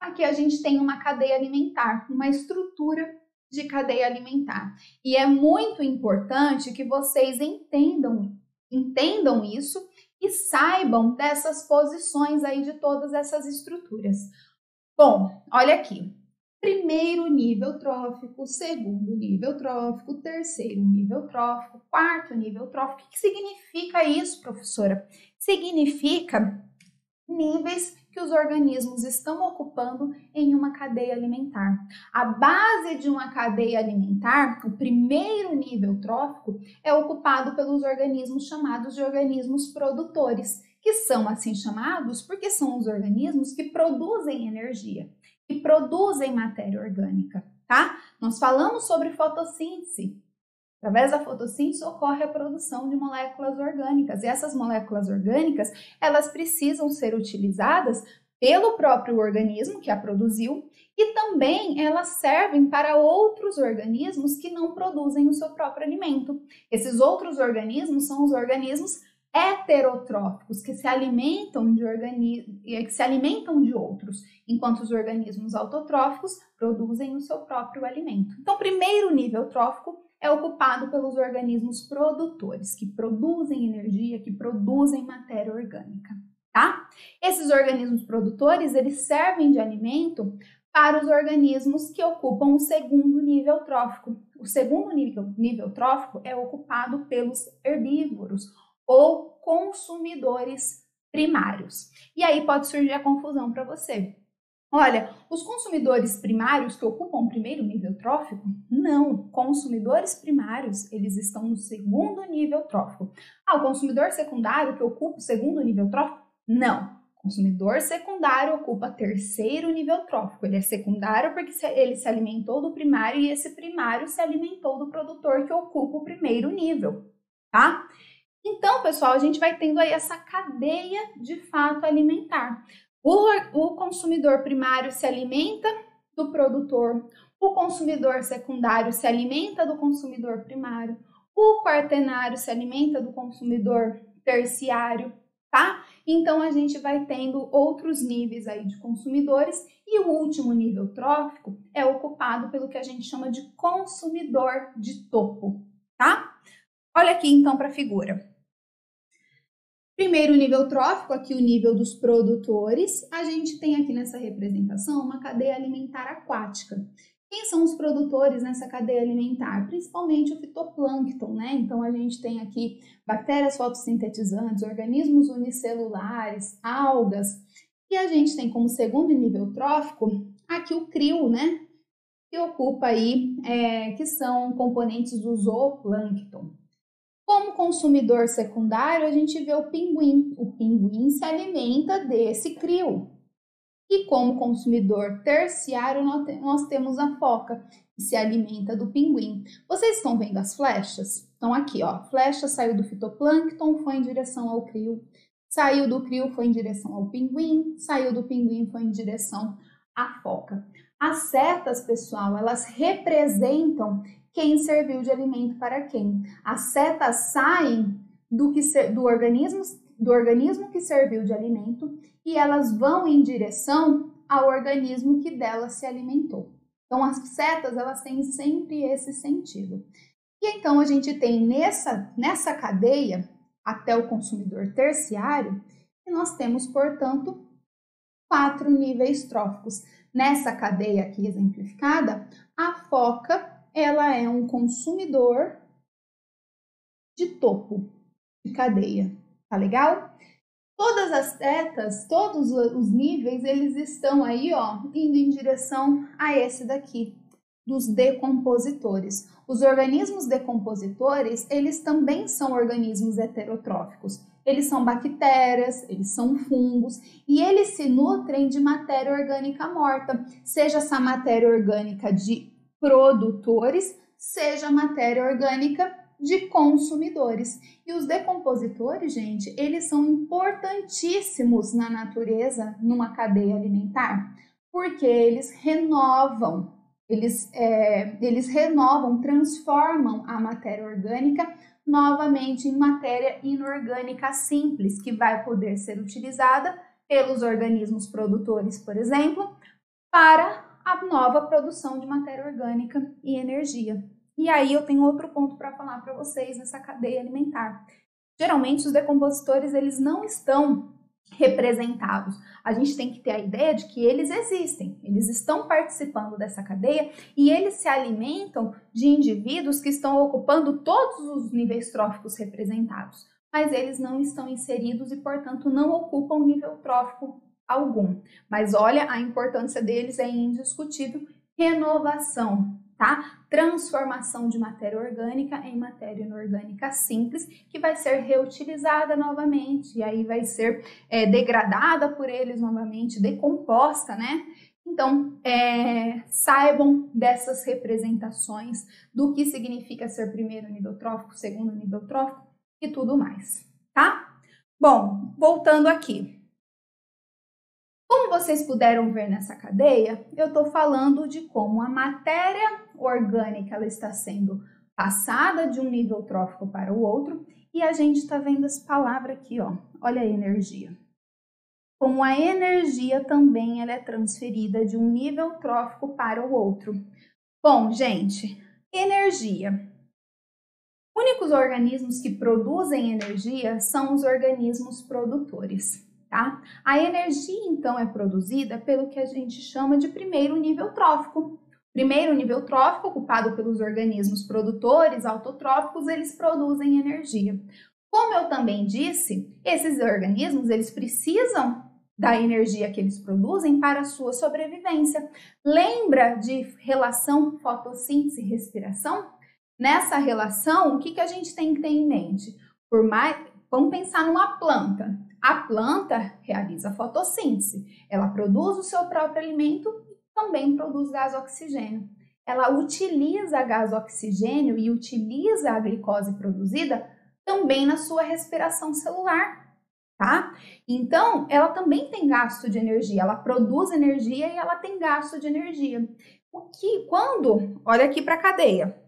Aqui a gente tem uma cadeia alimentar, uma estrutura de cadeia alimentar. E é muito importante que vocês entendam, entendam isso e saibam dessas posições aí de todas essas estruturas. Bom, olha aqui. Primeiro nível trófico, segundo nível trófico, terceiro nível trófico, quarto nível trófico. O que significa isso, professora? Significa níveis que os organismos estão ocupando em uma cadeia alimentar. A base de uma cadeia alimentar, o primeiro nível trófico, é ocupado pelos organismos chamados de organismos produtores, que são assim chamados porque são os organismos que produzem energia, que produzem matéria orgânica, tá? Nós falamos sobre fotossíntese. Através da fotossíntese ocorre a produção de moléculas orgânicas, e essas moléculas orgânicas, elas precisam ser utilizadas pelo próprio organismo que a produziu e também elas servem para outros organismos que não produzem o seu próprio alimento. Esses outros organismos são os organismos heterotróficos, que se alimentam de organismos, que se alimentam de outros, enquanto os organismos autotróficos produzem o seu próprio alimento. Então, o primeiro nível trófico é ocupado pelos organismos produtores, que produzem energia, que produzem matéria orgânica, tá? Esses organismos produtores, eles servem de alimento para os organismos que ocupam o segundo nível trófico. O segundo nível, nível trófico é ocupado pelos herbívoros ou consumidores primários. E aí pode surgir a confusão para você. Olha, os consumidores primários que ocupam o primeiro nível trófico? Não, consumidores primários, eles estão no segundo nível trófico. Ah, o consumidor secundário que ocupa o segundo nível trófico? Não. Consumidor secundário ocupa terceiro nível trófico. Ele é secundário porque ele se alimentou do primário e esse primário se alimentou do produtor que ocupa o primeiro nível, tá? Então, pessoal, a gente vai tendo aí essa cadeia de fato alimentar. O, o consumidor primário se alimenta do produtor, o consumidor secundário se alimenta do consumidor primário, o quaternário se alimenta do consumidor terciário, tá? Então a gente vai tendo outros níveis aí de consumidores e o último nível trófico é ocupado pelo que a gente chama de consumidor de topo, tá? Olha aqui então para a figura. Primeiro nível trófico, aqui o nível dos produtores. A gente tem aqui nessa representação uma cadeia alimentar aquática. Quem são os produtores nessa cadeia alimentar? Principalmente o fitoplâncton, né? Então a gente tem aqui bactérias fotossintetizantes, organismos unicelulares, algas. E a gente tem como segundo nível trófico aqui o crio, né? Que ocupa aí, é, que são componentes do zooplâncton. Como consumidor secundário, a gente vê o pinguim. O pinguim se desse crio. E como consumidor terciário, nós temos a foca, que se alimenta do pinguim. Vocês estão vendo as flechas? Então, aqui, ó, flecha saiu do fitoplâncton, foi em direção ao crio. Saiu do crio, foi em direção ao pinguim. Saiu do pinguim, foi em direção à foca. As setas, pessoal, elas representam quem serviu de alimento para quem. As setas saem do, que, do, organismo, do organismo que serviu de alimento e elas vão em direção ao organismo que dela se alimentou. Então, as setas, elas têm sempre esse sentido. E então, a gente tem nessa, nessa cadeia, até o consumidor terciário, e nós temos, portanto, quatro níveis tróficos. Nessa cadeia aqui exemplificada, a foca ela é um consumidor de topo de cadeia. Tá legal? Todas as setas, todos os níveis, eles estão aí, ó, indo em direção a esse daqui, dos decompositores. Os organismos decompositores, eles também são organismos heterotróficos. Eles são bactérias, eles são fungos e eles se nutrem de matéria orgânica morta, seja essa matéria orgânica de produtores, seja matéria orgânica de consumidores. E os decompositores, gente, eles são importantíssimos na natureza, numa cadeia alimentar, porque eles renovam, eles, é, eles renovam, transformam a matéria orgânica novamente em matéria inorgânica simples, que vai poder ser utilizada pelos organismos produtores, por exemplo, para a nova produção de matéria orgânica e energia. E aí eu tenho outro ponto para falar para vocês nessa cadeia alimentar. Geralmente os decompositores eles não estão representados. A gente tem que ter a ideia de que eles existem, eles estão participando dessa cadeia e eles se alimentam de indivíduos que estão ocupando todos os níveis tróficos representados, mas eles não estão inseridos e, portanto, não ocupam nível trófico algum. Mas olha, a importância deles é indiscutível. Renovação, tá? Transformação de matéria orgânica em matéria inorgânica simples, que vai ser reutilizada novamente, e aí vai ser é, degradada por eles novamente, decomposta, né? Então, é, saibam dessas representações do que significa ser primeiro nível trófico, segundo nível trófico e tudo mais, tá? Bom, voltando aqui. Como vocês puderam ver nessa cadeia, eu estou falando de como a matéria orgânica ela está sendo passada de um nível trófico para o outro e a gente está vendo essa palavra aqui, ó. Olha a energia. Como a energia também ela é transferida de um nível trófico para o outro. Bom, gente, energia. Únicos organismos que produzem energia são os organismos produtores tá? A energia, então, é produzida pelo que a gente chama de primeiro nível trófico. Primeiro nível trófico, ocupado pelos organismos produtores autotróficos, eles produzem energia. Como eu também disse, esses organismos, eles precisam da energia que eles produzem para a sua sobrevivência. Lembra de relação fotossíntese e respiração? Nessa relação, o que, que a gente tem que ter em mente? Por mais, vamos pensar numa planta. A planta realiza fotossíntese. Ela produz o seu próprio alimento e também produz gás oxigênio. Ela utiliza gás oxigênio e utiliza a glicose produzida também na sua respiração celular, tá? Então, ela também tem gasto de energia, ela produz energia e ela tem gasto de energia. O que, quando, olha aqui para a cadeia,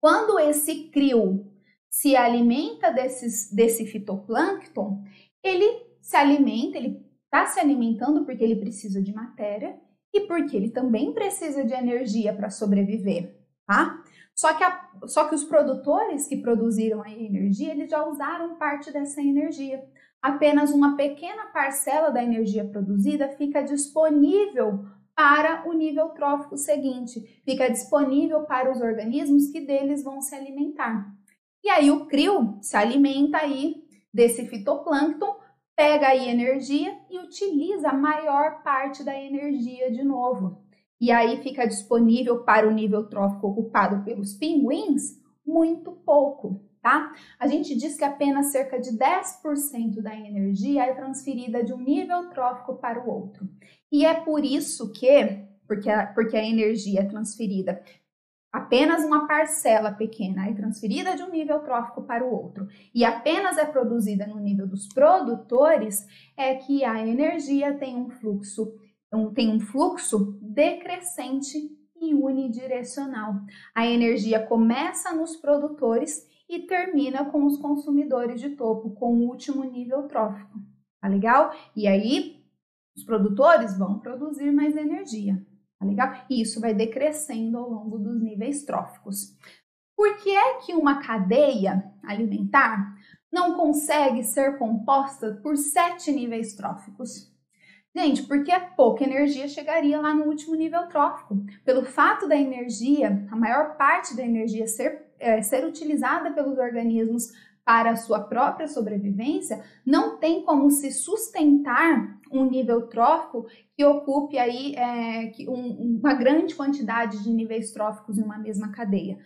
quando esse crio se alimenta desses, desse fitoplâncton, ele se alimenta, ele está se alimentando porque ele precisa de matéria e porque ele também precisa de energia para sobreviver, tá? Só que, a, só que os produtores que produziram a energia, eles já usaram parte dessa energia. Apenas uma pequena parcela da energia produzida fica disponível para o nível trófico seguinte, fica disponível para os organismos que deles vão se alimentar. E aí o crio se alimenta aí desse fitoplâncton, pega aí energia e utiliza a maior parte da energia de novo. E aí fica disponível para o nível trófico ocupado pelos pinguins muito pouco, tá? A gente diz que apenas cerca de 10% da energia é transferida de um nível trófico para o outro. E é por isso que, porque a, porque a energia é transferida apenas uma parcela pequena é transferida de um nível trófico para o outro e apenas é produzida no nível dos produtores, é que a energia tem um fluxo, tem um fluxo decrescente e unidirecional. A energia começa nos produtores e termina com os consumidores de topo, com o último nível trófico. Tá legal? E aí, os produtores vão produzir mais energia. Tá legal? E isso vai decrescendo ao longo dos níveis tróficos. Por que é que uma cadeia alimentar não consegue ser composta por sete níveis tróficos? Gente, porque pouca energia chegaria lá no último nível trófico. Pelo fato da energia, a maior parte da energia ser, é, ser utilizada pelos organismos para a sua própria sobrevivência, não tem como se sustentar um nível trófico que ocupe aí é, um, uma grande quantidade de níveis tróficos em uma mesma cadeia.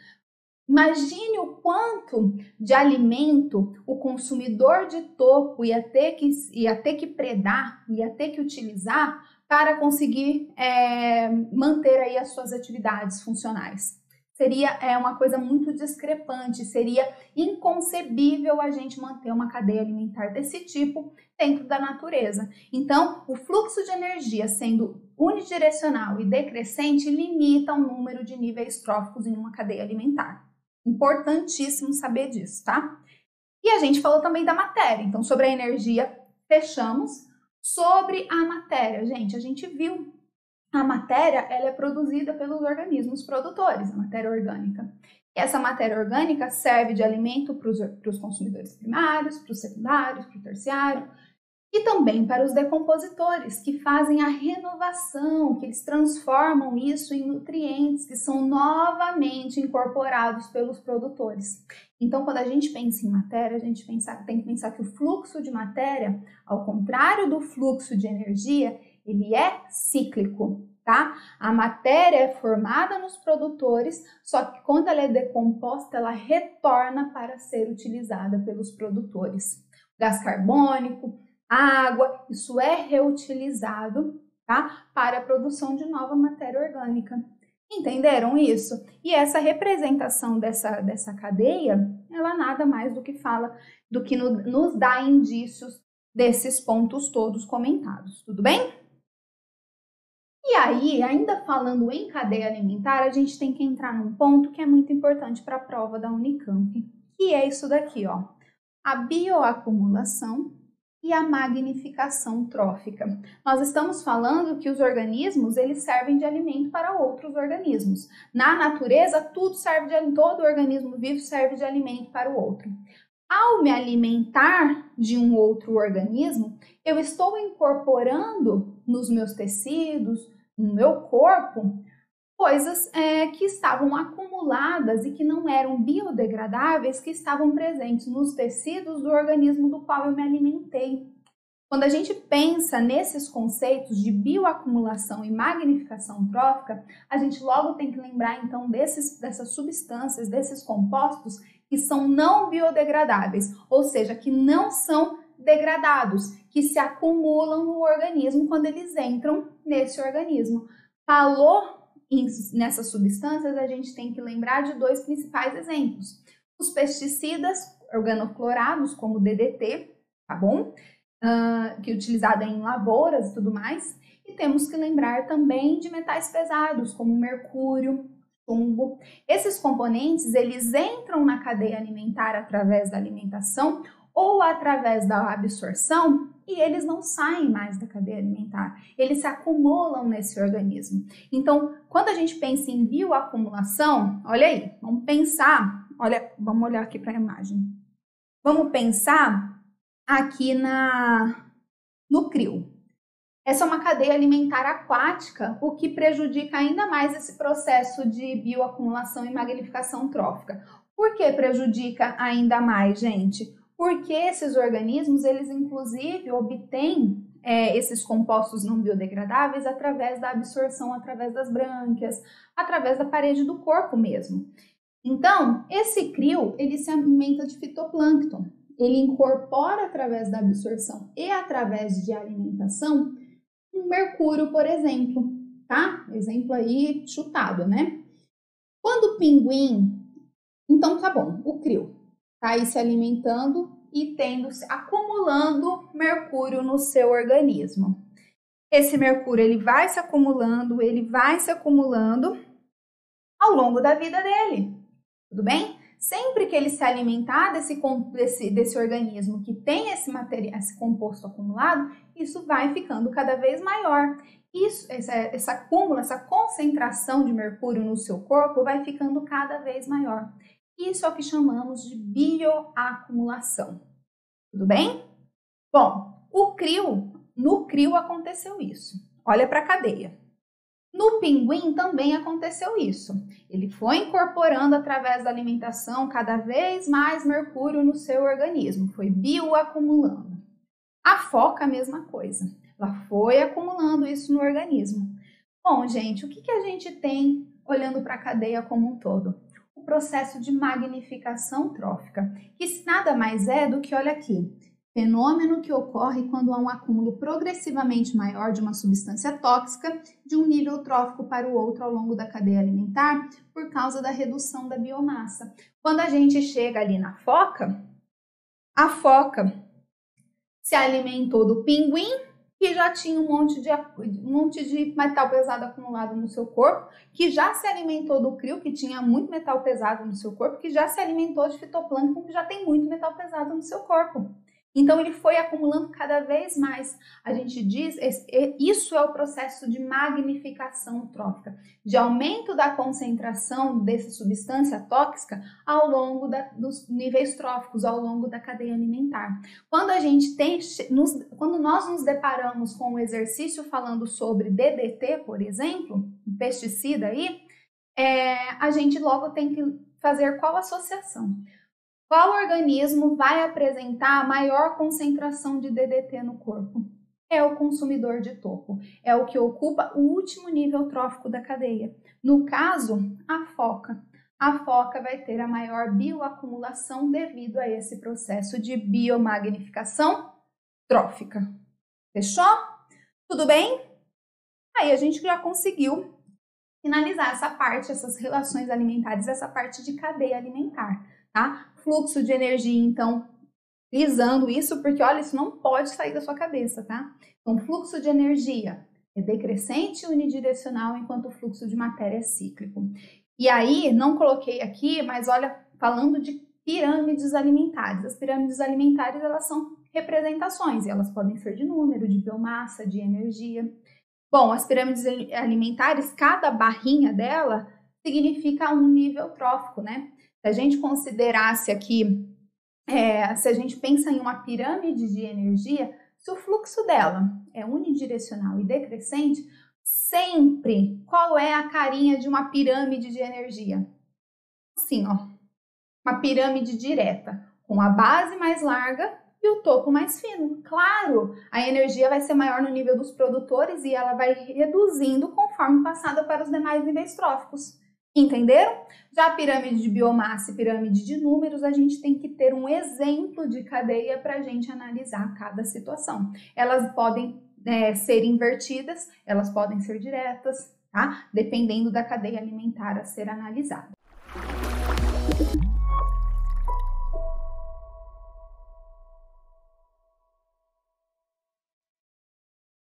Imagine o quanto de alimento o consumidor de topo ia ter que, ia ter que predar, ia ter que utilizar para conseguir é, manter aí as suas atividades funcionais seria é, uma coisa muito discrepante, seria inconcebível a gente manter uma cadeia alimentar desse tipo dentro da natureza. Então, o fluxo de energia sendo unidirecional e decrescente limita o número de níveis tróficos em uma cadeia alimentar. Importantíssimo saber disso, tá? E a gente falou também da matéria. Então, sobre a energia, fechamos. Sobre a matéria, gente, a gente viu a matéria ela é produzida pelos organismos produtores, a matéria orgânica. E essa matéria orgânica serve de alimento para os consumidores primários, para os secundários, para o terciário, e também para os decompositores, que fazem a renovação, que eles transformam isso em nutrientes que são novamente incorporados pelos produtores. Então, quando a gente pensa em matéria, a gente pensa, tem que pensar que o fluxo de matéria, ao contrário do fluxo de energia, ele é cíclico, tá? A matéria é formada nos produtores, só que quando ela é decomposta, ela retorna para ser utilizada pelos produtores. Gás carbônico, água, isso é reutilizado, tá? Para a produção de nova matéria orgânica. Entenderam isso? E essa representação dessa, dessa cadeia, ela nada mais do que fala, do que no, nos dá indícios desses pontos todos comentados, tudo bem? Aí, ainda falando em cadeia alimentar, a gente tem que entrar num ponto que é muito importante para a prova da Unicamp, que é isso daqui, ó. A bioacumulação e a magnificação trófica. Nós estamos falando que os organismos, eles servem de alimento para outros organismos. Na natureza, tudo serve de todo organismo vivo serve de alimento para o outro. Ao me alimentar de um outro organismo, eu estou incorporando nos meus tecidos, no meu corpo coisas é, que estavam acumuladas e que não eram biodegradáveis, que estavam presentes nos tecidos do organismo do qual eu me alimentei. Quando a gente pensa nesses conceitos de bioacumulação e magnificação trófica, a gente logo tem que lembrar então desses, dessas substâncias, desses compostos que são não biodegradáveis, ou seja, que não são degradados, que se acumulam no organismo quando eles entram nesse organismo. Falou nessas substâncias, a gente tem que lembrar de dois principais exemplos. Os pesticidas organoclorados, como DDT, tá bom? Uh, que é utilizado em lavouras e tudo mais. E temos que lembrar também de metais pesados, como mercúrio, chumbo. Esses componentes, eles entram na cadeia alimentar através da alimentação ou através da absorção e eles não saem mais da cadeia alimentar, eles se acumulam nesse organismo. Então, quando a gente pensa em bioacumulação, olha aí, vamos pensar, olha, vamos olhar aqui para a imagem. Vamos pensar aqui na no crio. Essa é uma cadeia alimentar aquática, o que prejudica ainda mais esse processo de bioacumulação e magnificação trófica. Por que prejudica ainda mais, gente? Porque esses organismos, eles inclusive obtêm é, esses compostos não biodegradáveis através da absorção, através das brânquias, através da parede do corpo mesmo. Então, esse crio, ele se alimenta de fitoplâncton. Ele incorpora através da absorção e através de alimentação um mercúrio, por exemplo, tá? Exemplo aí chutado, né? Quando o pinguim, então tá bom, o crio, tá aí se alimentando e tendo acumulando mercúrio no seu organismo. Esse mercúrio ele vai se acumulando, ele vai se acumulando ao longo da vida dele. Tudo bem? Sempre que ele se alimentar desse, desse, desse organismo que tem esse material, esse composto acumulado, isso vai ficando cada vez maior. Isso, essa, essa acúmulo, essa concentração de mercúrio no seu corpo vai ficando cada vez maior. Isso é o que chamamos de bioacumulação. Tudo bem? Bom, o crio, no crio aconteceu isso. Olha para a cadeia. No pinguim também aconteceu isso. Ele foi incorporando através da alimentação cada vez mais mercúrio no seu organismo, foi bioacumulando. A foca, a mesma coisa. Ela foi acumulando isso no organismo. Bom, gente, o que, que a gente tem olhando para a cadeia como um todo? Processo de magnificação trófica, que nada mais é do que, olha aqui, fenômeno que ocorre quando há um acúmulo progressivamente maior de uma substância tóxica de um nível trófico para o outro ao longo da cadeia alimentar por causa da redução da biomassa. Quando a gente chega ali na foca, a foca se alimentou do pinguim, que já tinha um monte de, um monte de metal pesado acumulado no seu corpo, que já se alimentou do crio, que tinha muito metal pesado no seu corpo, que já se alimentou de fitoplâncton, que já tem muito metal pesado no seu corpo. Então ele foi acumulando cada vez mais. A gente diz, isso é o processo de magnificação trófica, de aumento da concentração dessa substância tóxica ao longo da, dos níveis tróficos, ao longo da cadeia alimentar. Quando a gente tem, nos, quando nós nos deparamos com o exercício falando sobre DDT, por exemplo, um pesticida aí, é, a gente logo tem que fazer qual associação? Qual organismo vai apresentar a maior concentração de DDT no corpo? É o consumidor de topo, é o que ocupa o último nível trófico da cadeia. No caso, a foca. A foca vai ter a maior bioacumulação devido a esse processo de biomagnificação trófica. Fechou? Tudo bem? Aí a gente já conseguiu finalizar essa parte, essas relações alimentares, essa parte de cadeia alimentar, tá? Fluxo de energia, então, frisando isso, porque olha, isso não pode sair da sua cabeça, tá? Então, fluxo de energia é decrescente e unidirecional, enquanto o fluxo de matéria é cíclico. E aí, não coloquei aqui, mas olha, falando de pirâmides alimentares. As pirâmides alimentares, elas são representações, e elas podem ser de número, de biomassa, de energia. Bom, as pirâmides alimentares, cada barrinha dela significa um nível trófico, né? Se a gente considerasse aqui, é, se a gente pensa em uma pirâmide de energia, se o fluxo dela é unidirecional e decrescente, sempre qual é a carinha de uma pirâmide de energia? Assim, ó, uma pirâmide direta, com a base mais larga e o topo mais fino. Claro, a energia vai ser maior no nível dos produtores e ela vai reduzindo conforme passada para os demais níveis tróficos. Entenderam? Já a pirâmide de biomassa e pirâmide de números, a gente tem que ter um exemplo de cadeia para a gente analisar cada situação. Elas podem é, ser invertidas, elas podem ser diretas, tá? Dependendo da cadeia alimentar a ser analisada.